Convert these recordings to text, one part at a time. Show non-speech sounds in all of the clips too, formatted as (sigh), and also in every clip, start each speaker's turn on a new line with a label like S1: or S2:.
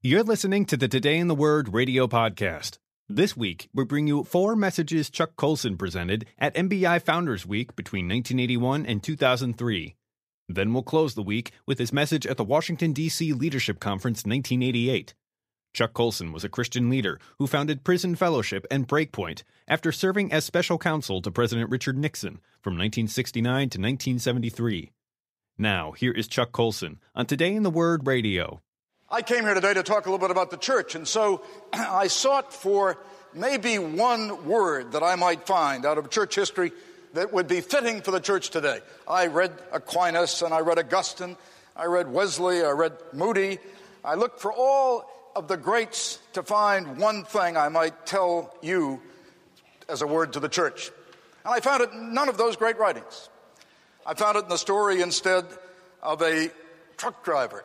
S1: You're listening to the Today in the Word radio podcast. This week, we bring you four messages Chuck Colson presented at MBI Founders Week between 1981 and 2003. Then we'll close the week with his message at the Washington, D.C. Leadership Conference 1988. Chuck Colson was a Christian leader who founded Prison Fellowship and BreakPoint after serving as special counsel to President Richard Nixon from 1969 to 1973. Now, here is Chuck Colson on Today in the Word Radio.
S2: I came here today to talk a little bit about the church, and so (clears throat) I sought for maybe one word that I might find out of church history that would be fitting for the church today. I read Aquinas and I read Augustine, I read Wesley, I read Moody. I looked for all of the greats to find one thing I might tell you as a word to the church. And I found it in none of those great writings. I found it in the story instead of a truck driver,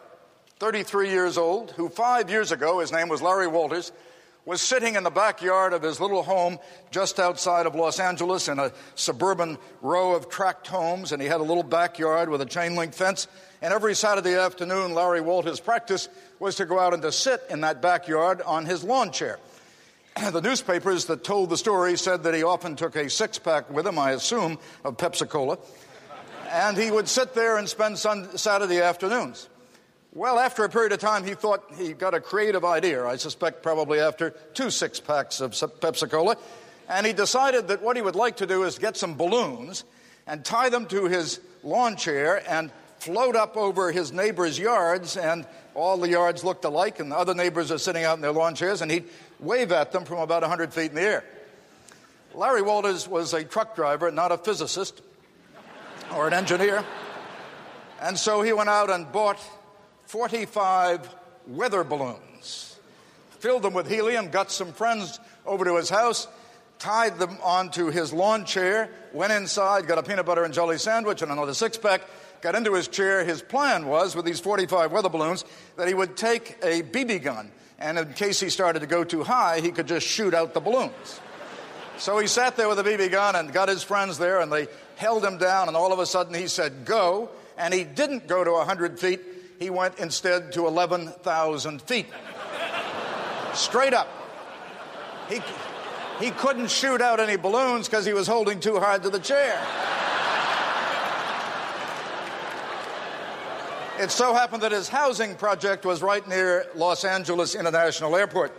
S2: 33 years old, who five years ago, his name was Larry Walters, was sitting in the backyard of his little home just outside of Los Angeles in a suburban row of tract homes, and he had a little backyard with a chain link fence. And every Saturday afternoon, Larry Walters' practice was to go out and to sit in that backyard on his lawn chair. (clears throat) The newspapers that told the story said that he often took a six pack with him, I assume, of Pepsi Cola, and he would sit there and spend Saturday afternoons. Well, after a period of time, he thought he got a creative idea. I suspect probably after two six packs of Pepsi Cola. And he decided that what he would like to do is get some balloons and tie them to his lawn chair and float up over his neighbor's yards. And all the yards looked alike, and the other neighbors are sitting out in their lawn chairs, and he'd wave at them from about 100 feet in the air. Larry Walters was a truck driver, not a physicist or an engineer. And so he went out and bought 45 weather balloons, filled them with helium, got some friends over to his house, tied them onto his lawn chair, went inside, got a peanut butter and jelly sandwich and another six pack, got into his chair. His plan was, with these 45 weather balloons, that he would take a BB gun, and in case he started to go too high, he could just shoot out the balloons. So he sat there with a BB gun and got his friends there, and they held him down, and all of a sudden he said, Go. And he didn't go to 100 feet he went instead to 11,000 feet. Straight up. He, he couldn't shoot out any balloons because he was holding too hard to the chair. It so happened that his housing project was right near Los Angeles International Airport.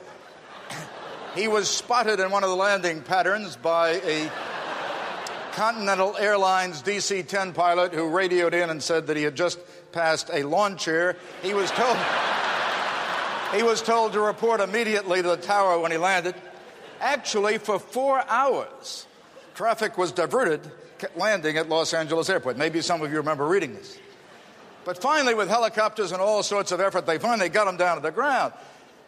S2: He was spotted in one of the landing patterns by a Continental Airlines DC 10 pilot who radioed in and said that he had just past a lawn chair. He was told he was told to report immediately to the tower when he landed. Actually, for four hours, traffic was diverted landing at Los Angeles Airport. Maybe some of you remember reading this. But finally, with helicopters and all sorts of effort, they finally got him down to the ground.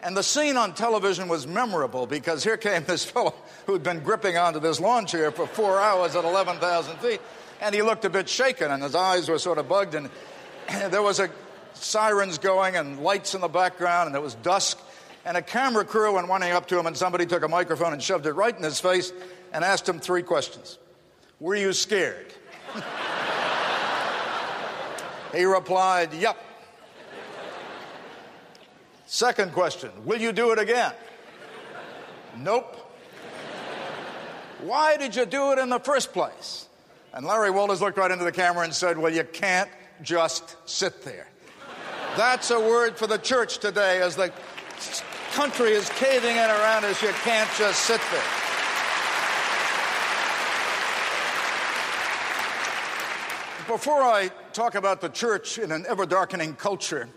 S2: And the scene on television was memorable because here came this fellow who'd been gripping onto this lawn chair for four hours at 11,000 feet. And he looked a bit shaken, and his eyes were sort of bugged. And (clears throat) there was a sirens going and lights in the background, and it was dusk. And a camera crew went running up to him, and somebody took a microphone and shoved it right in his face and asked him three questions. Were you scared? (laughs) he replied, Yep. Second question Will you do it again? Nope. Why did you do it in the first place? And Larry Walters looked right into the camera and said, Well, you can't just sit there. That's a word for the church today as the country is caving in around us. You can't just sit there. Before I talk about the church in an ever darkening culture,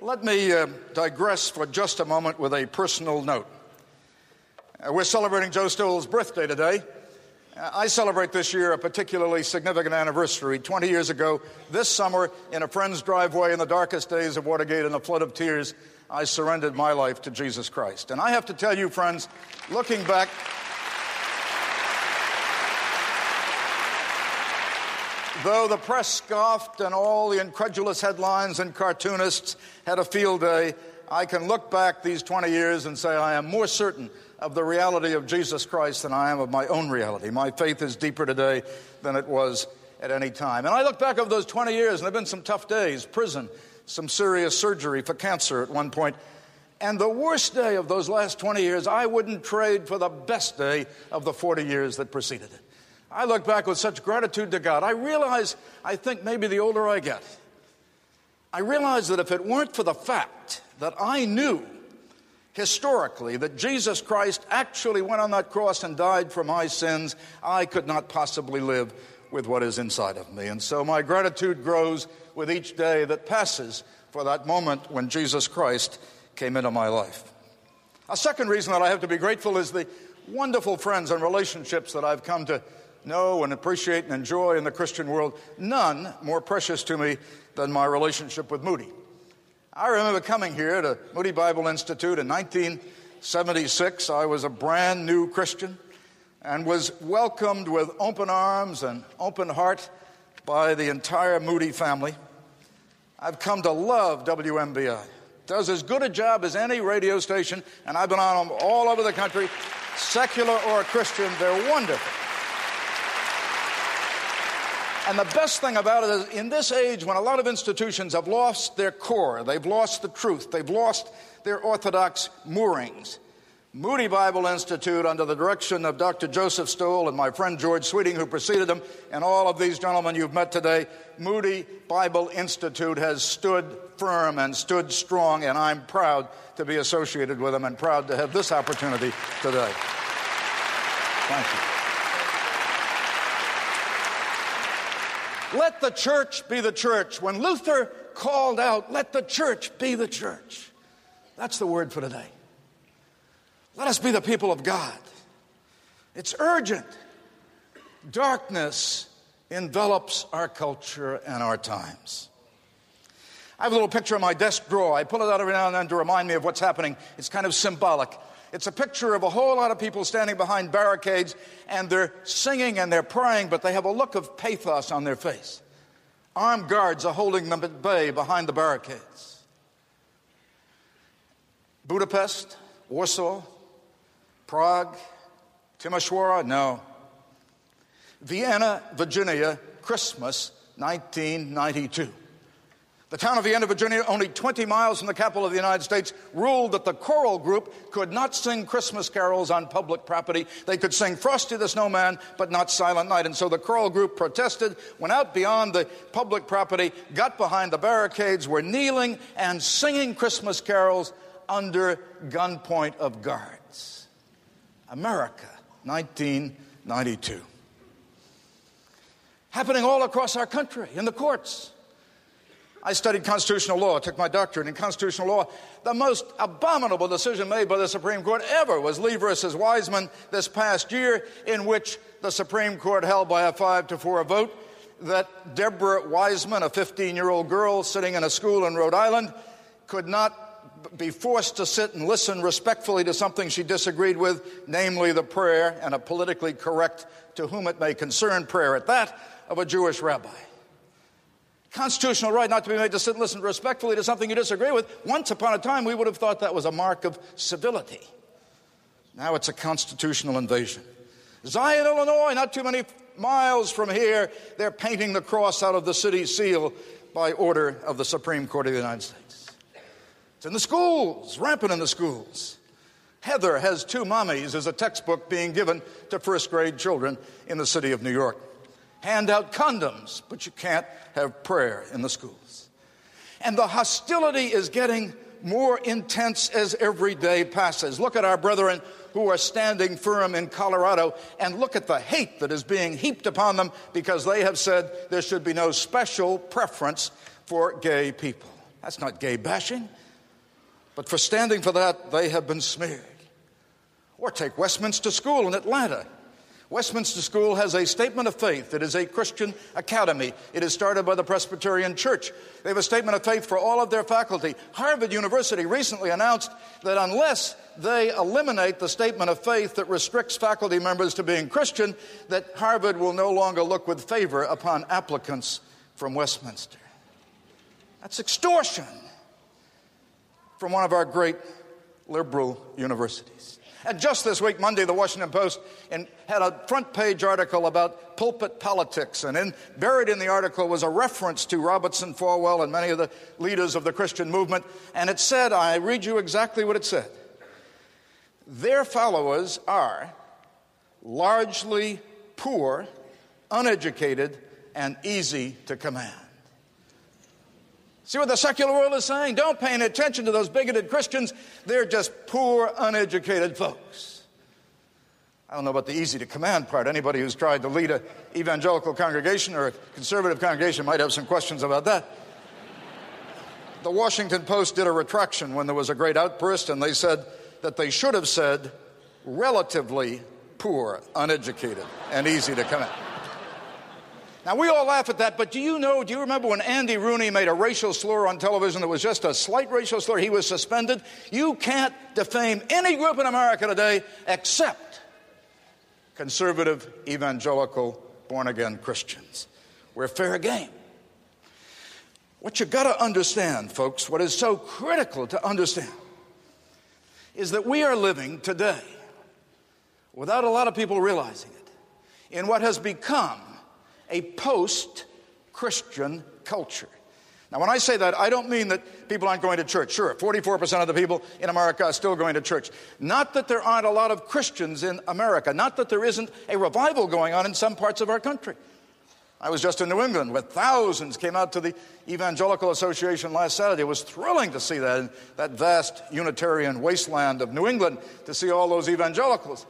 S2: let me uh, digress for just a moment with a personal note. Uh, we're celebrating Joe Stowell's birthday today. I celebrate this year a particularly significant anniversary. 20 years ago, this summer, in a friend's driveway in the darkest days of Watergate in a flood of tears, I surrendered my life to Jesus Christ. And I have to tell you, friends, looking back, though the press scoffed and all the incredulous headlines and cartoonists had a field day, I can look back these 20 years and say I am more certain of the reality of Jesus Christ than I am of my own reality. My faith is deeper today than it was at any time. And I look back over those 20 years, and there have been some tough days prison, some serious surgery for cancer at one point. And the worst day of those last 20 years, I wouldn't trade for the best day of the 40 years that preceded it. I look back with such gratitude to God. I realize, I think maybe the older I get, I realize that if it weren't for the fact that I knew historically that Jesus Christ actually went on that cross and died for my sins, I could not possibly live with what is inside of me. And so my gratitude grows with each day that passes for that moment when Jesus Christ came into my life. A second reason that I have to be grateful is the wonderful friends and relationships that I've come to know and appreciate and enjoy in the Christian world. None more precious to me than my relationship with Moody. I remember coming here to Moody Bible Institute in 1976. I was a brand new Christian and was welcomed with open arms and open heart by the entire Moody family. I've come to love WMBI does as good a job as any radio station, and I've been on them all over the country, secular or Christian. They're wonderful. And the best thing about it is, in this age when a lot of institutions have lost their core, they've lost the truth, they've lost their orthodox moorings, Moody Bible Institute, under the direction of Dr. Joseph Stowell and my friend George Sweeting, who preceded him, and all of these gentlemen you've met today, Moody Bible Institute has stood firm and stood strong, and I'm proud to be associated with them and proud to have this opportunity today. Thank you. Let the church be the church. When Luther called out, let the church be the church. That's the word for today. Let us be the people of God. It's urgent. Darkness envelops our culture and our times. I have a little picture in my desk drawer. I pull it out every now and then to remind me of what's happening. It's kind of symbolic. It's a picture of a whole lot of people standing behind barricades and they're singing and they're praying, but they have a look of pathos on their face. Armed guards are holding them at bay behind the barricades. Budapest, Warsaw, Prague? Timisoara? No. Vienna, Virginia, Christmas 1992. The town of Vienna, Virginia, only 20 miles from the capital of the United States, ruled that the choral group could not sing Christmas carols on public property. They could sing Frosty the Snowman, but not Silent Night. And so the choral group protested, went out beyond the public property, got behind the barricades, were kneeling and singing Christmas carols under gunpoint of guards. America, 1992. Happening all across our country, in the courts. I studied constitutional law, took my doctorate in constitutional law. The most abominable decision made by the Supreme Court ever was Lee versus Weisman this past year, in which the Supreme Court held by a five to four vote that Deborah Weisman, a 15 year old girl sitting in a school in Rhode Island, could not be forced to sit and listen respectfully to something she disagreed with, namely the prayer and a politically correct, to whom it may concern prayer at that, of a Jewish rabbi. Constitutional right not to be made to sit and listen respectfully to something you disagree with. Once upon a time, we would have thought that was a mark of civility. Now it's a constitutional invasion. Zion, Illinois, not too many miles from here, they're painting the cross out of the city seal by order of the Supreme Court of the United States. It's in the schools, rampant in the schools. Heather has two mommies as a textbook being given to first grade children in the city of New York. Hand out condoms, but you can't have prayer in the schools. And the hostility is getting more intense as every day passes. Look at our brethren who are standing firm in Colorado and look at the hate that is being heaped upon them because they have said there should be no special preference for gay people. That's not gay bashing. But for standing for that, they have been smeared. Or take Westminster School in Atlanta. Westminster School has a statement of faith. It is a Christian academy. It is started by the Presbyterian Church. They have a statement of faith for all of their faculty. Harvard University recently announced that unless they eliminate the statement of faith that restricts faculty members to being Christian, that Harvard will no longer look with favor upon applicants from Westminster. That's extortion from one of our great liberal universities. And just this week, Monday, the Washington Post had a front page article about pulpit politics. And in, buried in the article was a reference to Robertson Falwell and many of the leaders of the Christian movement. And it said, I read you exactly what it said. Their followers are largely poor, uneducated, and easy to command. See what the secular world is saying? Don't pay any attention to those bigoted Christians. They're just poor, uneducated folks. I don't know about the easy to command part. Anybody who's tried to lead an evangelical congregation or a conservative congregation might have some questions about that. The Washington Post did a retraction when there was a great outburst, and they said that they should have said relatively poor, uneducated, and easy to command. Now, we all laugh at that, but do you know, do you remember when Andy Rooney made a racial slur on television that was just a slight racial slur? He was suspended. You can't defame any group in America today except conservative, evangelical, born again Christians. We're fair game. What you got to understand, folks, what is so critical to understand is that we are living today, without a lot of people realizing it, in what has become a post Christian culture. Now, when I say that, I don't mean that people aren't going to church. Sure, 44% of the people in America are still going to church. Not that there aren't a lot of Christians in America, not that there isn't a revival going on in some parts of our country. I was just in New England where thousands came out to the Evangelical Association last Saturday. It was thrilling to see that, that vast Unitarian wasteland of New England, to see all those evangelicals.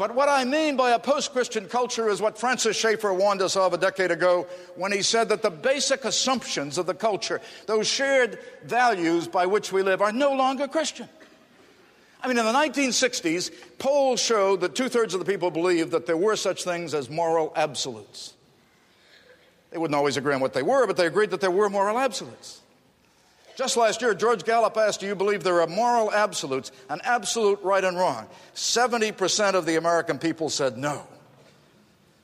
S2: But what I mean by a post Christian culture is what Francis Schaeffer warned us of a decade ago when he said that the basic assumptions of the culture, those shared values by which we live, are no longer Christian. I mean, in the 1960s, polls showed that two thirds of the people believed that there were such things as moral absolutes. They wouldn't always agree on what they were, but they agreed that there were moral absolutes. Just last year, George Gallup asked, Do you believe there are moral absolutes, an absolute right and wrong? 70% of the American people said no.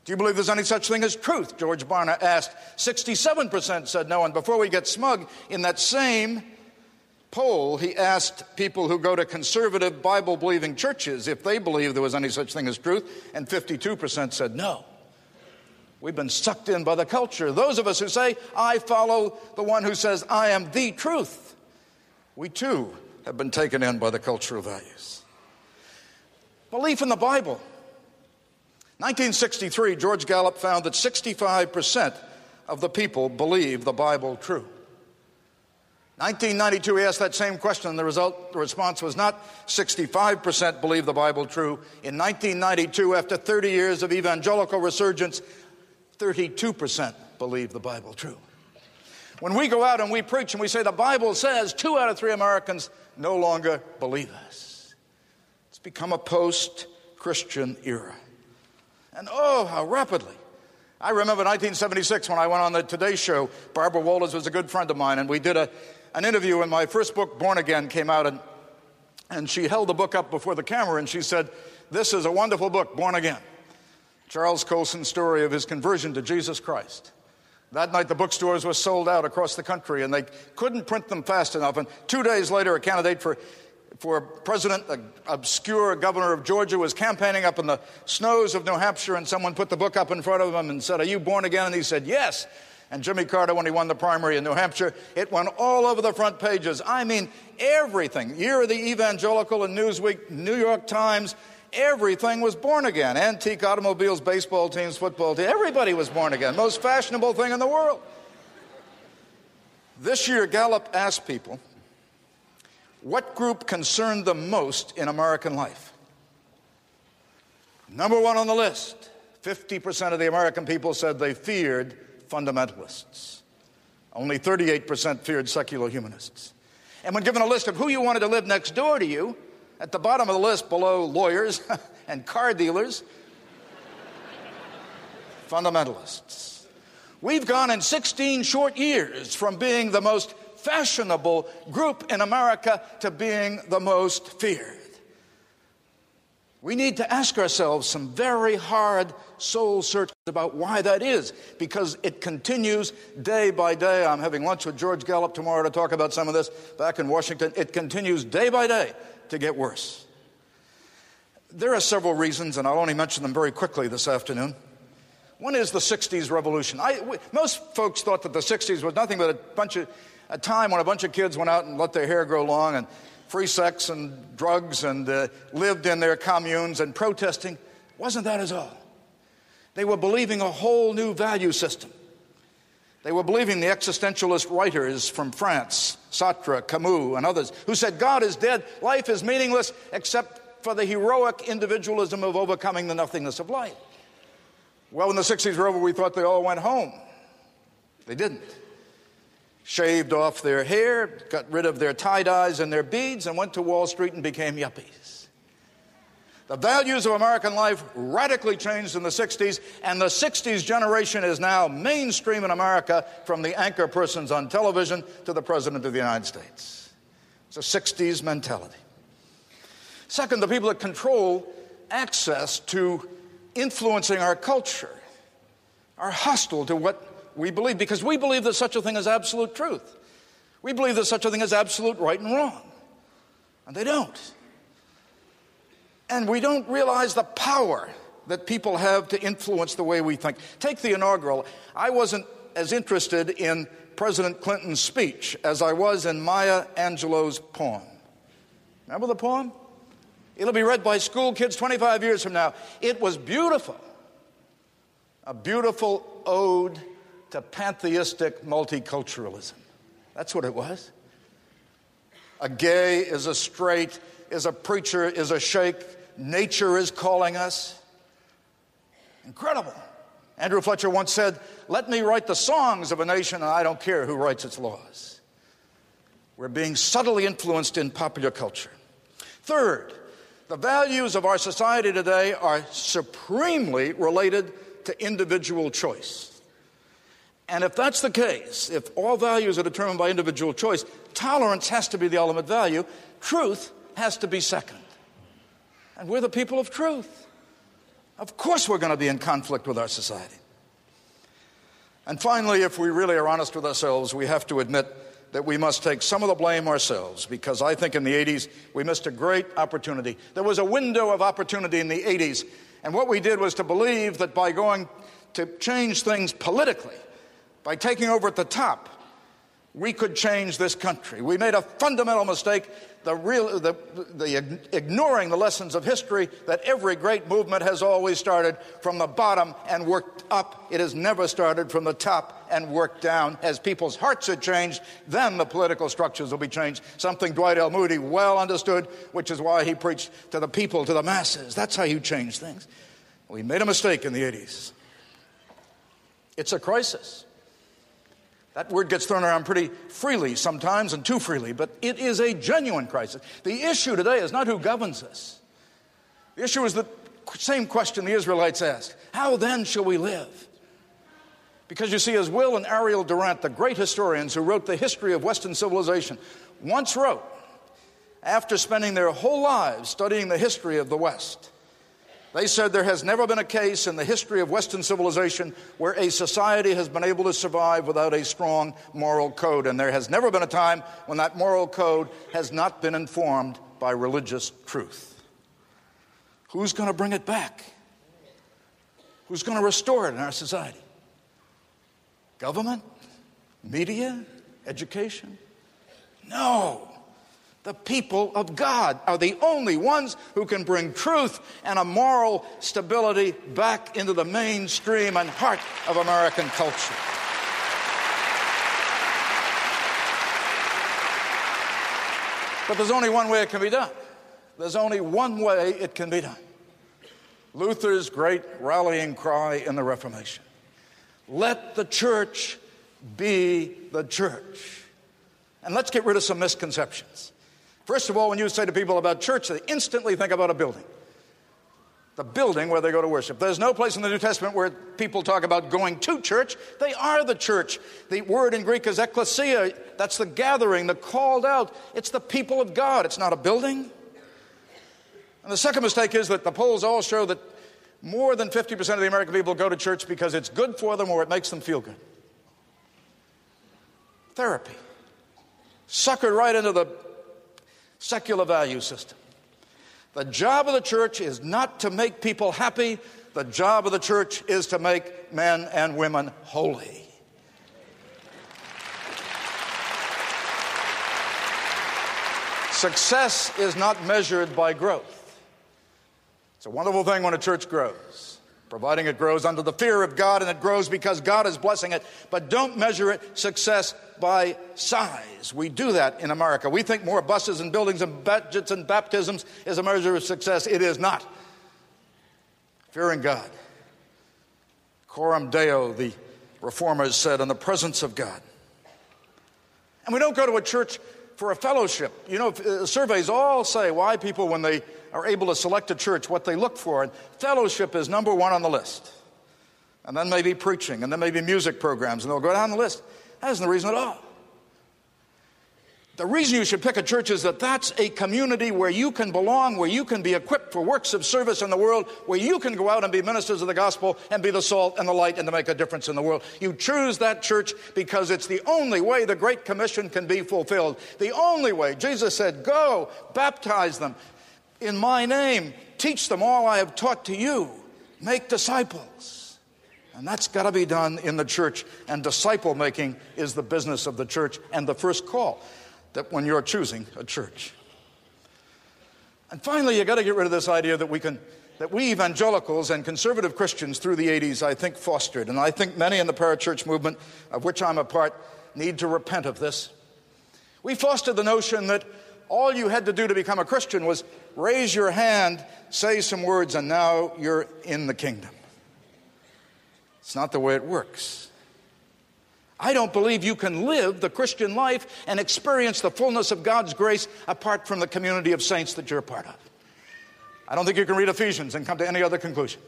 S2: Do you believe there's any such thing as truth? George Barna asked. 67% said no. And before we get smug, in that same poll, he asked people who go to conservative Bible believing churches if they believe there was any such thing as truth, and 52% said no. We've been sucked in by the culture. Those of us who say, I follow the one who says, I am the truth, we too have been taken in by the cultural values. Belief in the Bible. 1963, George Gallup found that 65% of the people believe the Bible true. 1992, he asked that same question, and the result, the response was not 65% believe the Bible true. In 1992, after 30 years of evangelical resurgence, 32% believe the Bible true. When we go out and we preach and we say the Bible says two out of three Americans no longer believe us. It's become a post Christian era. And oh, how rapidly. I remember 1976 when I went on the Today Show. Barbara Walters was a good friend of mine, and we did a, an interview, and my first book, Born Again, came out, and, and she held the book up before the camera and she said, This is a wonderful book, Born Again. Charles Colson's story of his conversion to Jesus Christ. That night, the bookstores were sold out across the country, and they couldn't print them fast enough. And two days later, a candidate for, for president, an obscure governor of Georgia, was campaigning up in the snows of New Hampshire, and someone put the book up in front of him and said, Are you born again? And he said, Yes. And Jimmy Carter, when he won the primary in New Hampshire, it went all over the front pages. I mean, everything. Year of the Evangelical and Newsweek, New York Times, everything was born again antique automobiles, baseball teams, football teams. Everybody was born again. Most fashionable thing in the world. This year, Gallup asked people what group concerned them most in American life. Number one on the list 50% of the American people said they feared fundamentalists. Only 38% feared secular humanists. And when given a list of who you wanted to live next door to you, at the bottom of the list, below lawyers (laughs) and car dealers, fundamentalists. We've gone in 16 short years from being the most fashionable group in America to being the most feared. We need to ask ourselves some very hard soul searches about why that is, because it continues day by day. I'm having lunch with George Gallup tomorrow to talk about some of this back in Washington. It continues day by day to get worse. There are several reasons, and I'll only mention them very quickly this afternoon. One is the 60s revolution. I, most folks thought that the 60s was nothing but a bunch of a time when a bunch of kids went out and let their hair grow long and free sex and drugs and uh, lived in their communes and protesting. Wasn't that as all? They were believing a whole new value system. They were believing the existentialist writers from France, Sartre, Camus, and others, who said God is dead, life is meaningless, except for the heroic individualism of overcoming the nothingness of life. Well, when the 60s were over, we thought they all went home. They didn't shaved off their hair, got rid of their tie dyes and their beads, and went to Wall Street and became yuppies. The values of American life radically changed in the 60s, and the 60s generation is now mainstream in America from the anchor persons on television to the President of the United States. It's a 60s mentality. Second, the people that control access to influencing our culture are hostile to what we believe because we believe that such a thing is absolute truth. We believe that such a thing is absolute right and wrong. And they don't. And we don't realize the power that people have to influence the way we think. Take the inaugural. I wasn't as interested in President Clinton's speech as I was in Maya Angelou's poem. Remember the poem? It'll be read by school kids 25 years from now. It was beautiful. A beautiful ode to pantheistic multiculturalism. That's what it was. A gay is a straight, is a preacher, is a sheikh. Nature is calling us. Incredible. Andrew Fletcher once said, Let me write the songs of a nation, and I don't care who writes its laws. We're being subtly influenced in popular culture. Third, the values of our society today are supremely related to individual choice. And if that's the case, if all values are determined by individual choice, tolerance has to be the ultimate value, truth has to be second. And we're the people of truth. Of course, we're going to be in conflict with our society. And finally, if we really are honest with ourselves, we have to admit that we must take some of the blame ourselves because I think in the 80s we missed a great opportunity. There was a window of opportunity in the 80s, and what we did was to believe that by going to change things politically, by taking over at the top, we could change this country. We made a fundamental mistake, the, real, the, the ignoring the lessons of history that every great movement has always started from the bottom and worked up. It has never started from the top and worked down. As people's hearts are changed, then the political structures will be changed. Something Dwight L. Moody well understood, which is why he preached to the people, to the masses. That's how you change things. We made a mistake in the 80s. It's a crisis. That word gets thrown around pretty freely sometimes and too freely, but it is a genuine crisis. The issue today is not who governs us. The issue is the same question the Israelites asked How then shall we live? Because you see, as Will and Ariel Durant, the great historians who wrote the history of Western civilization, once wrote, after spending their whole lives studying the history of the West, they said there has never been a case in the history of Western civilization where a society has been able to survive without a strong moral code. And there has never been a time when that moral code has not been informed by religious truth. Who's going to bring it back? Who's going to restore it in our society? Government? Media? Education? No. The people of God are the only ones who can bring truth and a moral stability back into the mainstream and heart of American culture. But there's only one way it can be done. There's only one way it can be done. Luther's great rallying cry in the Reformation let the church be the church. And let's get rid of some misconceptions. First of all, when you say to people about church, they instantly think about a building. The building where they go to worship. There's no place in the New Testament where people talk about going to church. They are the church. The word in Greek is ecclesia. That's the gathering, the called out. It's the people of God. It's not a building. And the second mistake is that the polls all show that more than 50% of the American people go to church because it's good for them or it makes them feel good. Therapy. Suckered right into the secular value system. The job of the church is not to make people happy, the job of the church is to make men and women holy. Success is not measured by growth. It's a wonderful thing when a church grows, providing it grows under the fear of God and it grows because God is blessing it. But don't measure it success by size. We do that in America. We think more buses and buildings and budgets and baptisms is a measure of success. It is not. Fearing God. Coram Deo, the reformers said, in the presence of God. And we don't go to a church for a fellowship. You know, uh, surveys all say why people, when they are able to select a church, what they look for. And fellowship is number one on the list. And then maybe preaching, and then maybe music programs, and they'll go down the list. That isn't the reason at all. The reason you should pick a church is that that's a community where you can belong, where you can be equipped for works of service in the world, where you can go out and be ministers of the gospel and be the salt and the light and to make a difference in the world. You choose that church because it's the only way the Great Commission can be fulfilled. The only way. Jesus said, Go, baptize them in my name, teach them all I have taught to you, make disciples. And that's got to be done in the church. And disciple making is the business of the church and the first call that when you're choosing a church. And finally, you got to get rid of this idea that we can that we evangelicals and conservative Christians through the 80s, I think, fostered. And I think many in the parachurch movement, of which I'm a part, need to repent of this. We fostered the notion that all you had to do to become a Christian was raise your hand, say some words, and now you're in the kingdom. It's not the way it works. I don't believe you can live the Christian life and experience the fullness of God's grace apart from the community of saints that you're a part of. I don't think you can read Ephesians and come to any other conclusion.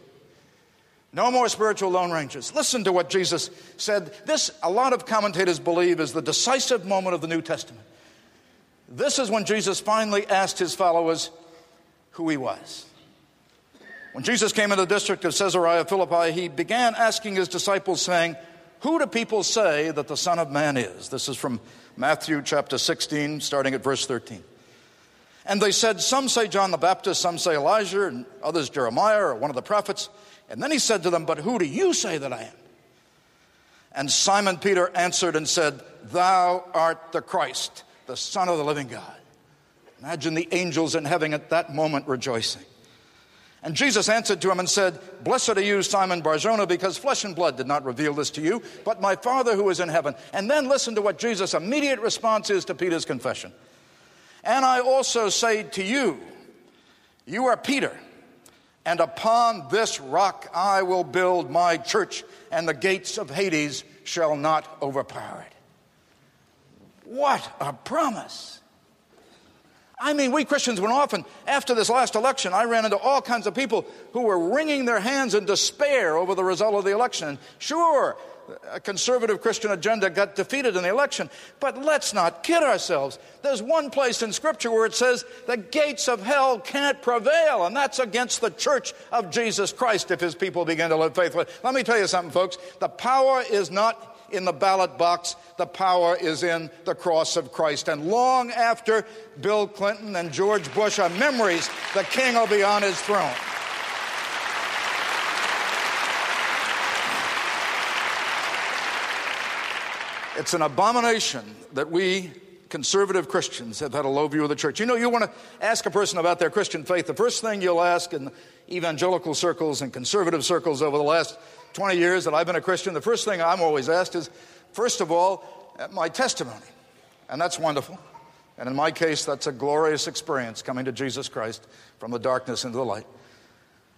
S2: No more spiritual lone rangers. Listen to what Jesus said. This, a lot of commentators believe, is the decisive moment of the New Testament. This is when Jesus finally asked his followers who he was. When Jesus came into the district of Caesarea Philippi, he began asking his disciples, saying, Who do people say that the Son of Man is? This is from Matthew chapter 16, starting at verse 13. And they said, Some say John the Baptist, some say Elijah, and others Jeremiah or one of the prophets. And then he said to them, But who do you say that I am? And Simon Peter answered and said, Thou art the Christ, the Son of the living God. Imagine the angels in heaven at that moment rejoicing. And Jesus answered to him and said, Blessed are you, Simon Barjona, because flesh and blood did not reveal this to you, but my Father who is in heaven. And then listen to what Jesus' immediate response is to Peter's confession. And I also say to you, you are Peter, and upon this rock I will build my church, and the gates of Hades shall not overpower it. What a promise! I mean, we Christians went off, and after this last election, I ran into all kinds of people who were wringing their hands in despair over the result of the election. Sure, a conservative Christian agenda got defeated in the election, but let's not kid ourselves. There's one place in Scripture where it says the gates of hell can't prevail, and that's against the church of Jesus Christ if his people begin to live faithfully. Let me tell you something, folks. The power is not in the ballot box, the power is in the cross of Christ. And long after Bill Clinton and George Bush are memories, the king will be on his throne. It's an abomination that we conservative Christians have had a low view of the church. You know, you want to ask a person about their Christian faith, the first thing you'll ask in evangelical circles and conservative circles over the last 20 years that I've been a Christian, the first thing I'm always asked is, first of all, uh, my testimony. And that's wonderful. And in my case, that's a glorious experience coming to Jesus Christ from the darkness into the light.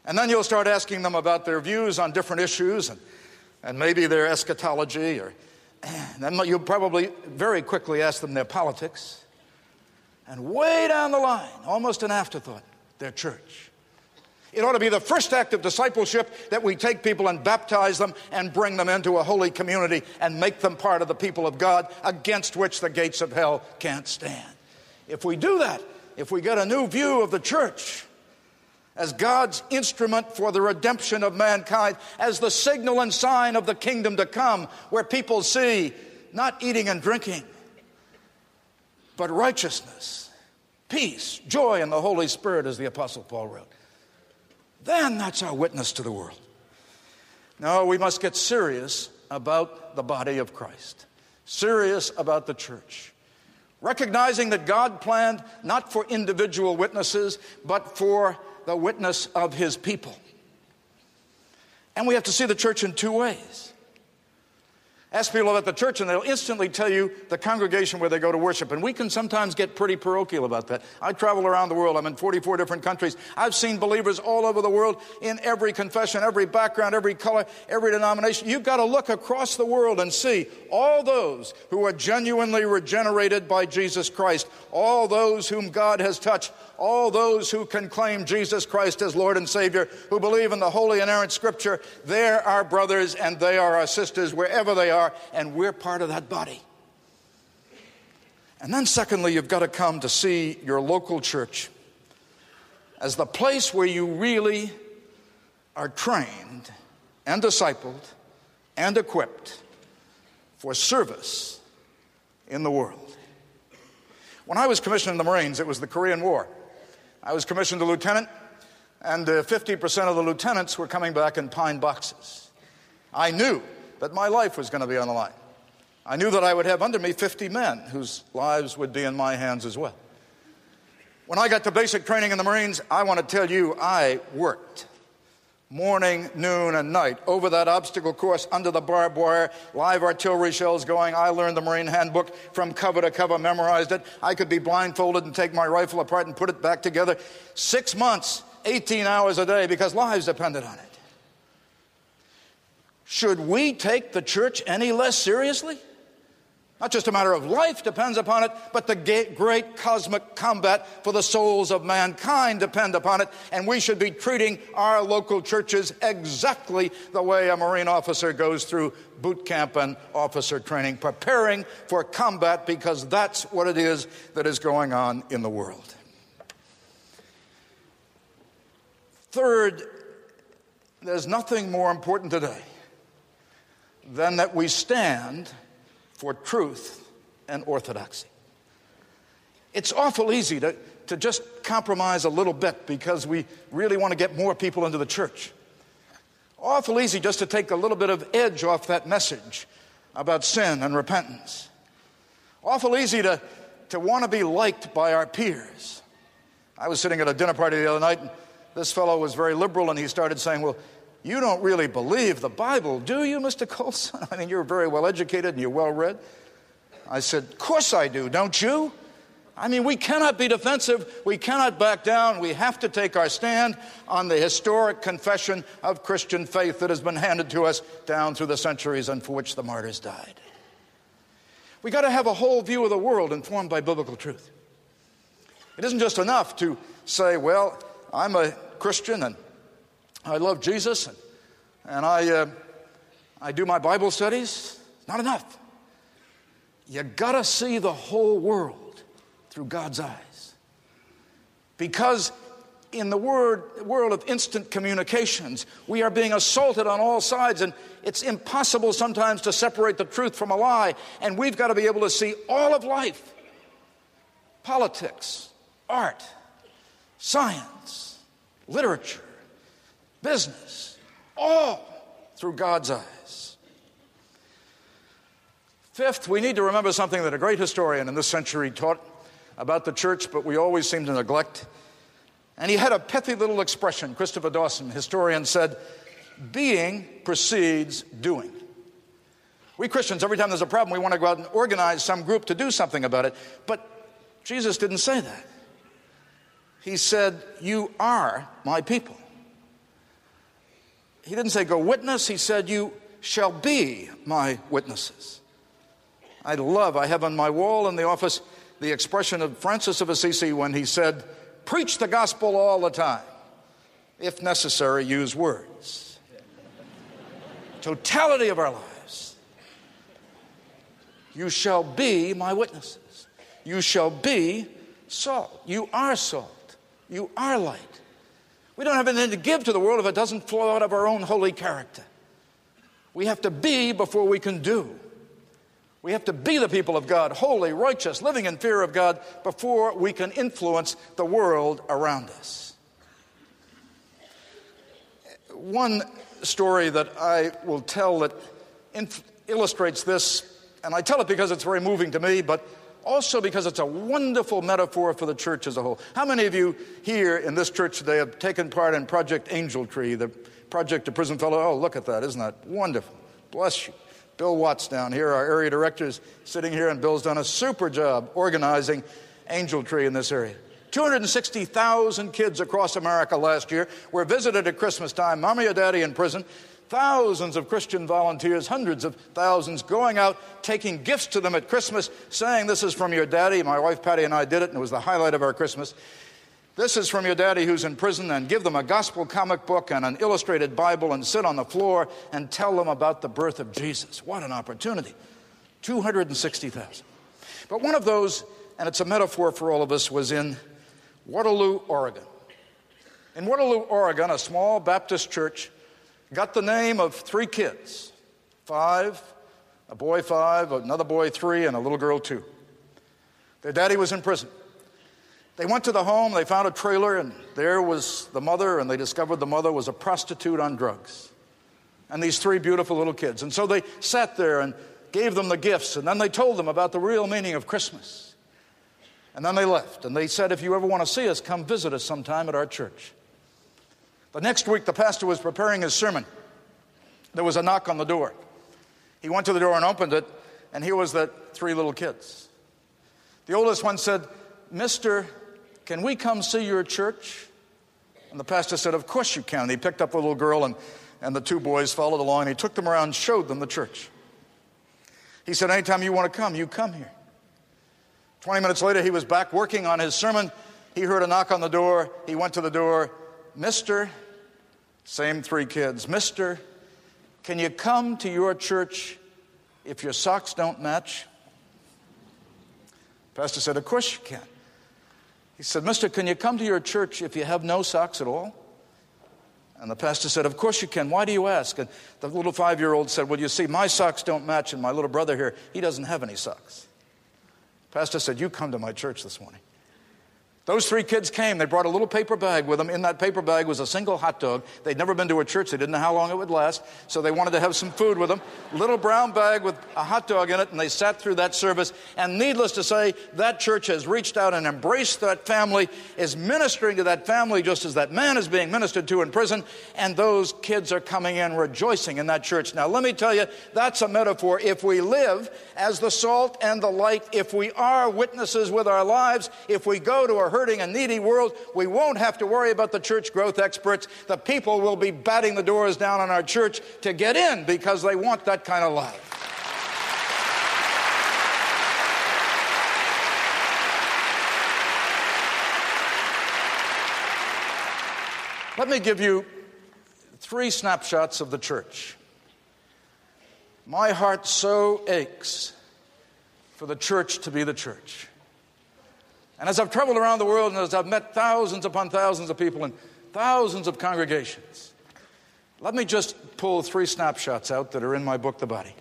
S2: And then you'll start asking them about their views on different issues and, and maybe their eschatology. Or, (clears throat) and then you'll probably very quickly ask them their politics. And way down the line, almost an afterthought, their church. It ought to be the first act of discipleship that we take people and baptize them and bring them into a holy community and make them part of the people of God against which the gates of hell can't stand. If we do that, if we get a new view of the church, as God's instrument for the redemption of mankind, as the signal and sign of the kingdom to come, where people see not eating and drinking, but righteousness, peace, joy in the Holy Spirit, as the Apostle Paul wrote. Then that's our witness to the world. No, we must get serious about the body of Christ, serious about the church. Recognizing that God planned not for individual witnesses, but for the witness of his people. And we have to see the church in two ways. Ask people about the church, and they'll instantly tell you the congregation where they go to worship. And we can sometimes get pretty parochial about that. I travel around the world. I'm in 44 different countries. I've seen believers all over the world in every confession, every background, every color, every denomination. You've got to look across the world and see all those who are genuinely regenerated by Jesus Christ, all those whom God has touched, all those who can claim Jesus Christ as Lord and Savior, who believe in the holy inerrant scripture, they're our brothers and they are our sisters wherever they are, and we're part of that body. And then, secondly, you've got to come to see your local church as the place where you really are trained and discipled and equipped for service in the world. When I was commissioned in the Marines, it was the Korean War. I was commissioned a lieutenant, and uh, 50% of the lieutenants were coming back in pine boxes. I knew that my life was going to be on the line. I knew that I would have under me 50 men whose lives would be in my hands as well. When I got to basic training in the Marines, I want to tell you, I worked morning, noon, and night over that obstacle course under the barbed wire, live artillery shells going. I learned the Marine Handbook from cover to cover, memorized it. I could be blindfolded and take my rifle apart and put it back together. Six months, 18 hours a day because lives depended on it. Should we take the church any less seriously? Not just a matter of life depends upon it, but the great cosmic combat for the souls of mankind depend upon it. And we should be treating our local churches exactly the way a Marine officer goes through boot camp and officer training, preparing for combat because that's what it is that is going on in the world. Third, there's nothing more important today than that we stand for truth and orthodoxy. It's awful easy to, to just compromise a little bit because we really want to get more people into the church. Awful easy just to take a little bit of edge off that message about sin and repentance. Awful easy to, to want to be liked by our peers. I was sitting at a dinner party the other night, and this fellow was very liberal, and he started saying, Well, you don't really believe the Bible, do you, Mr. Colson? (laughs) I mean, you're very well educated and you're well read. I said, Of course I do, don't you? I mean, we cannot be defensive. We cannot back down. We have to take our stand on the historic confession of Christian faith that has been handed to us down through the centuries and for which the martyrs died. We got to have a whole view of the world informed by biblical truth. It isn't just enough to say, well, I'm a Christian and I love Jesus and, and I, uh, I do my Bible studies. Not enough. You gotta see the whole world through God's eyes. Because in the word, world of instant communications, we are being assaulted on all sides, and it's impossible sometimes to separate the truth from a lie. And we've got to be able to see all of life politics, art, science, literature, business, all through God's eyes. Fifth, we need to remember something that a great historian in this century taught about the church, but we always seem to neglect. And he had a pithy little expression. Christopher Dawson, historian, said, Being precedes doing. We Christians, every time there's a problem, we want to go out and organize some group to do something about it. But Jesus didn't say that. He said, You are my people. He didn't say, Go witness. He said, You shall be my witnesses. I love, I have on my wall in the office the expression of Francis of Assisi when he said, Preach the gospel all the time. If necessary, use words. Totality of our lives. You shall be my witnesses. You shall be salt. You are salt. You are light. We don't have anything to give to the world if it doesn't flow out of our own holy character. We have to be before we can do. We have to be the people of God, holy, righteous, living in fear of God, before we can influence the world around us. One story that I will tell that inf- illustrates this, and I tell it because it's very moving to me, but also because it's a wonderful metaphor for the church as a whole. How many of you here in this church today have taken part in Project Angel Tree, the project of Prison Fellow? Oh, look at that. Isn't that wonderful? Bless you. Bill Watts down here, our area director, is sitting here, and Bill's done a super job organizing Angel Tree in this area. 260,000 kids across America last year were visited at Christmas time, mommy or daddy in prison. Thousands of Christian volunteers, hundreds of thousands, going out, taking gifts to them at Christmas, saying, This is from your daddy. My wife Patty and I did it, and it was the highlight of our Christmas. This is from your daddy who's in prison, and give them a gospel comic book and an illustrated Bible and sit on the floor and tell them about the birth of Jesus. What an opportunity. 260,000. But one of those, and it's a metaphor for all of us, was in Waterloo, Oregon. In Waterloo, Oregon, a small Baptist church got the name of three kids five, a boy five, another boy three, and a little girl two. Their daddy was in prison. They went to the home, they found a trailer, and there was the mother, and they discovered the mother was a prostitute on drugs. And these three beautiful little kids. And so they sat there and gave them the gifts, and then they told them about the real meaning of Christmas. And then they left. And they said, if you ever want to see us, come visit us sometime at our church. The next week, the pastor was preparing his sermon. There was a knock on the door. He went to the door and opened it, and here was the three little kids. The oldest one said, Mister, can we come see your church? And the pastor said, Of course you can. And he picked up the little girl, and, and the two boys followed along, and he took them around and showed them the church. He said, Anytime you want to come, you come here. 20 minutes later, he was back working on his sermon. He heard a knock on the door. He went to the door. Mister, same three kids, Mister, can you come to your church if your socks don't match? Pastor said, Of course you can. He said, Mister, can you come to your church if you have no socks at all? And the pastor said, Of course you can. Why do you ask? And the little five year old said, Well, you see, my socks don't match, and my little brother here, he doesn't have any socks. Pastor said, You come to my church this morning. Those three kids came. They brought a little paper bag with them. In that paper bag was a single hot dog. They'd never been to a church. They didn't know how long it would last. So they wanted to have some food with them. Little brown bag with a hot dog in it. And they sat through that service. And needless to say, that church has reached out and embraced that family, is ministering to that family just as that man is being ministered to in prison. And those kids are coming in rejoicing in that church. Now, let me tell you, that's a metaphor. If we live as the salt and the light, if we are witnesses with our lives, if we go to a hurting and needy world, we won't have to worry about the church growth experts. The people will be batting the doors down on our church to get in because they want that kind of life. Let me give you three snapshots of the church. My heart so aches for the church to be the church. And as I've traveled around the world and as I've met thousands upon thousands of people in thousands of congregations, let me just pull three snapshots out that are in my book, The Body.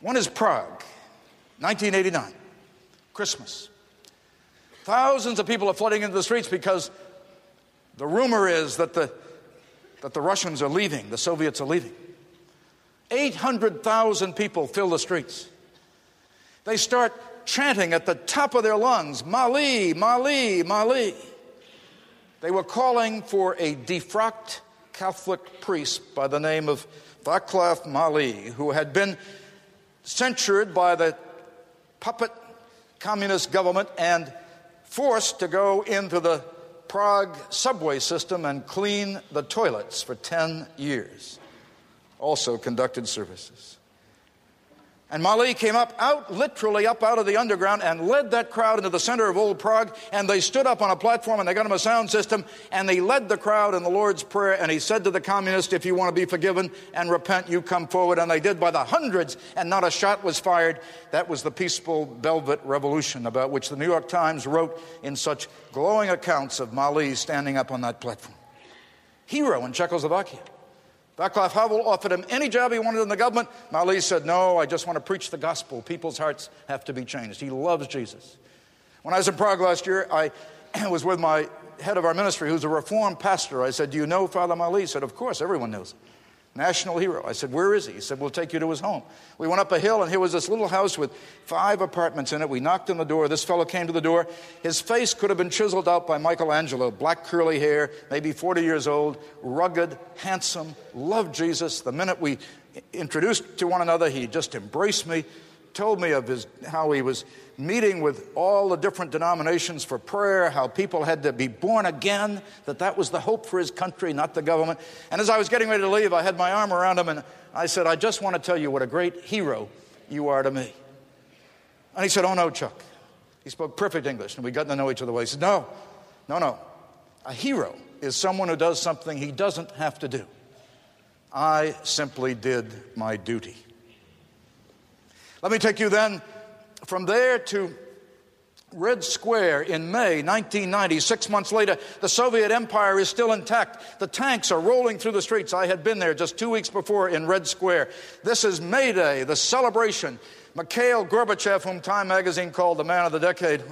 S2: One is Prague, 1989, Christmas. Thousands of people are flooding into the streets because the rumor is that the, that the Russians are leaving, the Soviets are leaving. 800,000 people fill the streets. They start chanting at the top of their lungs, Mali, Mali, Mali. They were calling for a defrocked Catholic priest by the name of Vaclav Mali, who had been censured by the puppet communist government and forced to go into the Prague subway system and clean the toilets for 10 years. Also conducted services. And Mali came up out, literally up out of the underground, and led that crowd into the center of Old Prague. And they stood up on a platform and they got him a sound system. And they led the crowd in the Lord's Prayer. And he said to the communists, If you want to be forgiven and repent, you come forward. And they did by the hundreds, and not a shot was fired. That was the peaceful Velvet Revolution, about which the New York Times wrote in such glowing accounts of Mali standing up on that platform. Hero in Czechoslovakia. Václav Havel offered him any job he wanted in the government. Mali said, No, I just want to preach the gospel. People's hearts have to be changed. He loves Jesus. When I was in Prague last year, I (clears throat) was with my head of our ministry, who's a reformed pastor. I said, Do you know Father Mali? He said, Of course, everyone knows national hero. I said, Where is he? He said, We'll take you to his home. We went up a hill, and here was this little house with five apartments in it. We knocked on the door. This fellow came to the door. His face could have been chiseled out by Michelangelo black curly hair, maybe 40 years old, rugged, handsome, loved Jesus. The minute we introduced to one another, he just embraced me, told me of his, how he was meeting with all the different denominations for prayer, how people had to be born again, that that was the hope for his country, not the government. And as I was getting ready to leave, I had my arm around him and I said, I just want to tell you what a great hero you are to me. And he said, Oh, no, Chuck. He spoke perfect English, and we got to know each other well. He said, No, no, no. A hero is someone who does something he doesn't have to do. I simply did my duty. Let me take you then from there to Red Square in May 1990. Six months later, the Soviet Empire is still intact. The tanks are rolling through the streets. I had been there just two weeks before in Red Square. This is May Day, the celebration. Mikhail Gorbachev, whom Time magazine called the man of the decade,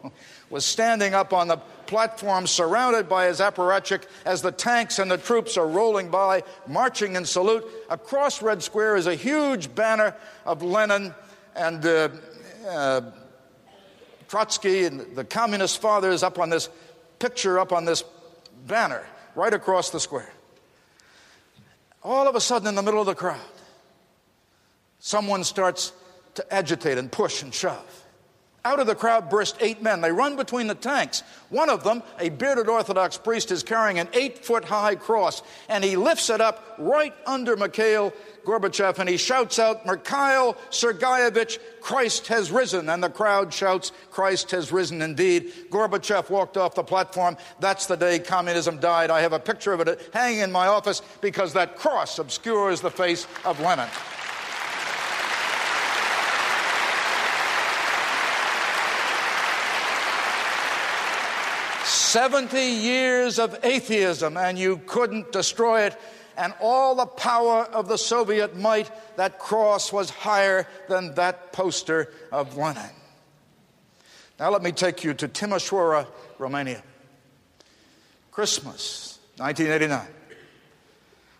S2: (laughs) was standing up on the platform surrounded by his apparatchik as the tanks and the troops are rolling by, marching in salute. Across Red Square is a huge banner of Lenin and uh, uh, Trotsky and the communist fathers up on this picture, up on this banner, right across the square. All of a sudden, in the middle of the crowd, someone starts to agitate and push and shove. Out of the crowd burst eight men. They run between the tanks. One of them, a bearded Orthodox priest, is carrying an eight foot high cross, and he lifts it up right under Mikhail Gorbachev and he shouts out, Mikhail Sergeyevich, Christ has risen. And the crowd shouts, Christ has risen indeed. Gorbachev walked off the platform. That's the day communism died. I have a picture of it hanging in my office because that cross obscures the face of Lenin. Seventy years of atheism, and you couldn't destroy it and all the power of the Soviet might, that cross was higher than that poster of Lenin. Now, let me take you to Timișoara, Romania. Christmas, 1989.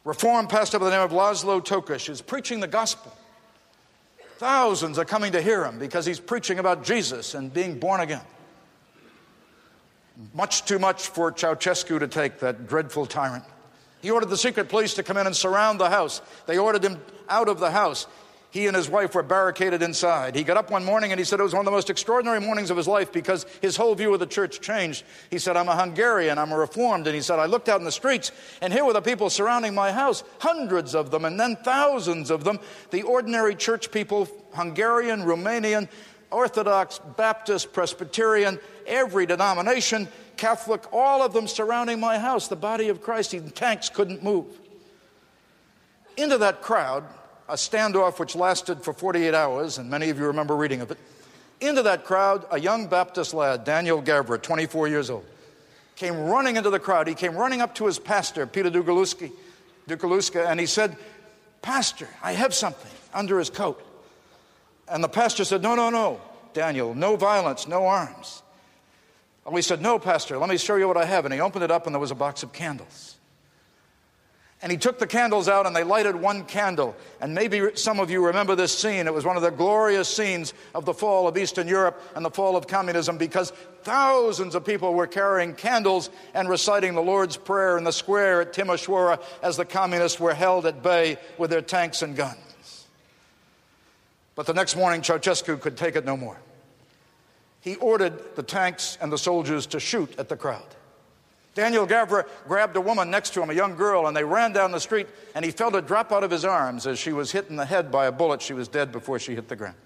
S2: Reform pastor by the name of Laszlo Tokes is preaching the gospel. Thousands are coming to hear him because he's preaching about Jesus and being born again. Much too much for Ceausescu to take, that dreadful tyrant. He ordered the secret police to come in and surround the house. They ordered him out of the house. He and his wife were barricaded inside. He got up one morning and he said it was one of the most extraordinary mornings of his life because his whole view of the church changed. He said, I'm a Hungarian, I'm a reformed. And he said, I looked out in the streets and here were the people surrounding my house, hundreds of them, and then thousands of them. The ordinary church people, Hungarian, Romanian, Orthodox, Baptist, Presbyterian, every denomination, Catholic, all of them surrounding my house, the body of Christ. The tanks couldn't move. Into that crowd, a standoff which lasted for 48 hours, and many of you remember reading of it. Into that crowd, a young Baptist lad, Daniel Gavra, 24 years old, came running into the crowd. He came running up to his pastor, Peter Dugulescu, and he said, Pastor, I have something under his coat. And the pastor said, No, no, no, Daniel, no violence, no arms. And we said, No, Pastor, let me show you what I have. And he opened it up, and there was a box of candles. And he took the candles out and they lighted one candle. And maybe some of you remember this scene. It was one of the glorious scenes of the fall of Eastern Europe and the fall of communism because thousands of people were carrying candles and reciting the Lord's Prayer in the square at Timisoara as the communists were held at bay with their tanks and guns. But the next morning, Ceausescu could take it no more he ordered the tanks and the soldiers to shoot at the crowd. Daniel Gavra grabbed a woman next to him, a young girl, and they ran down the street, and he felt her drop out of his arms as she was hit in the head by a bullet. She was dead before she hit the ground.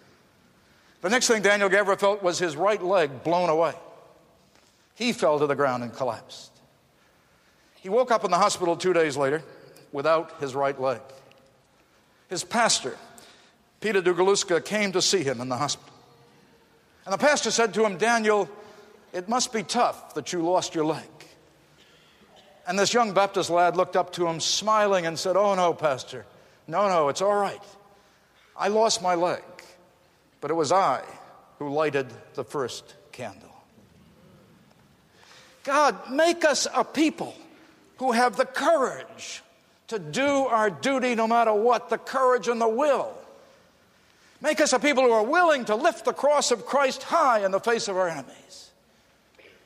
S2: The next thing Daniel Gavra felt was his right leg blown away. He fell to the ground and collapsed. He woke up in the hospital two days later without his right leg. His pastor, Peter Dugulescu, came to see him in the hospital. And the pastor said to him, Daniel, it must be tough that you lost your leg. And this young Baptist lad looked up to him, smiling, and said, Oh, no, Pastor. No, no, it's all right. I lost my leg, but it was I who lighted the first candle. God, make us a people who have the courage to do our duty no matter what, the courage and the will. Make us a people who are willing to lift the cross of Christ high in the face of our enemies.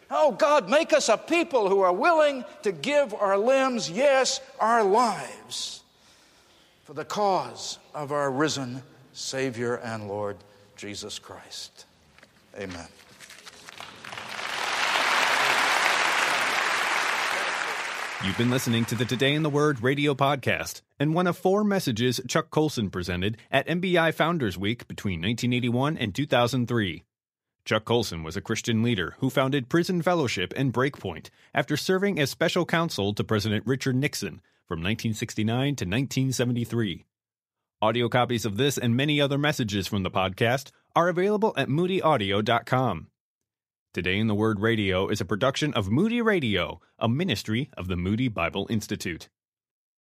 S2: Oh, God, make us a people who are willing to give our limbs, yes, our lives, for the cause of our risen Savior and Lord Jesus Christ. Amen.
S1: You've been listening to the Today in the Word radio podcast and one of four messages Chuck Colson presented at MBI Founders Week between 1981 and 2003. Chuck Colson was a Christian leader who founded Prison Fellowship and BreakPoint after serving as special counsel to President Richard Nixon from 1969 to 1973. Audio copies of this and many other messages from the podcast are available at moodyaudio.com. Today in the Word Radio is a production of Moody Radio, a ministry of the Moody Bible Institute.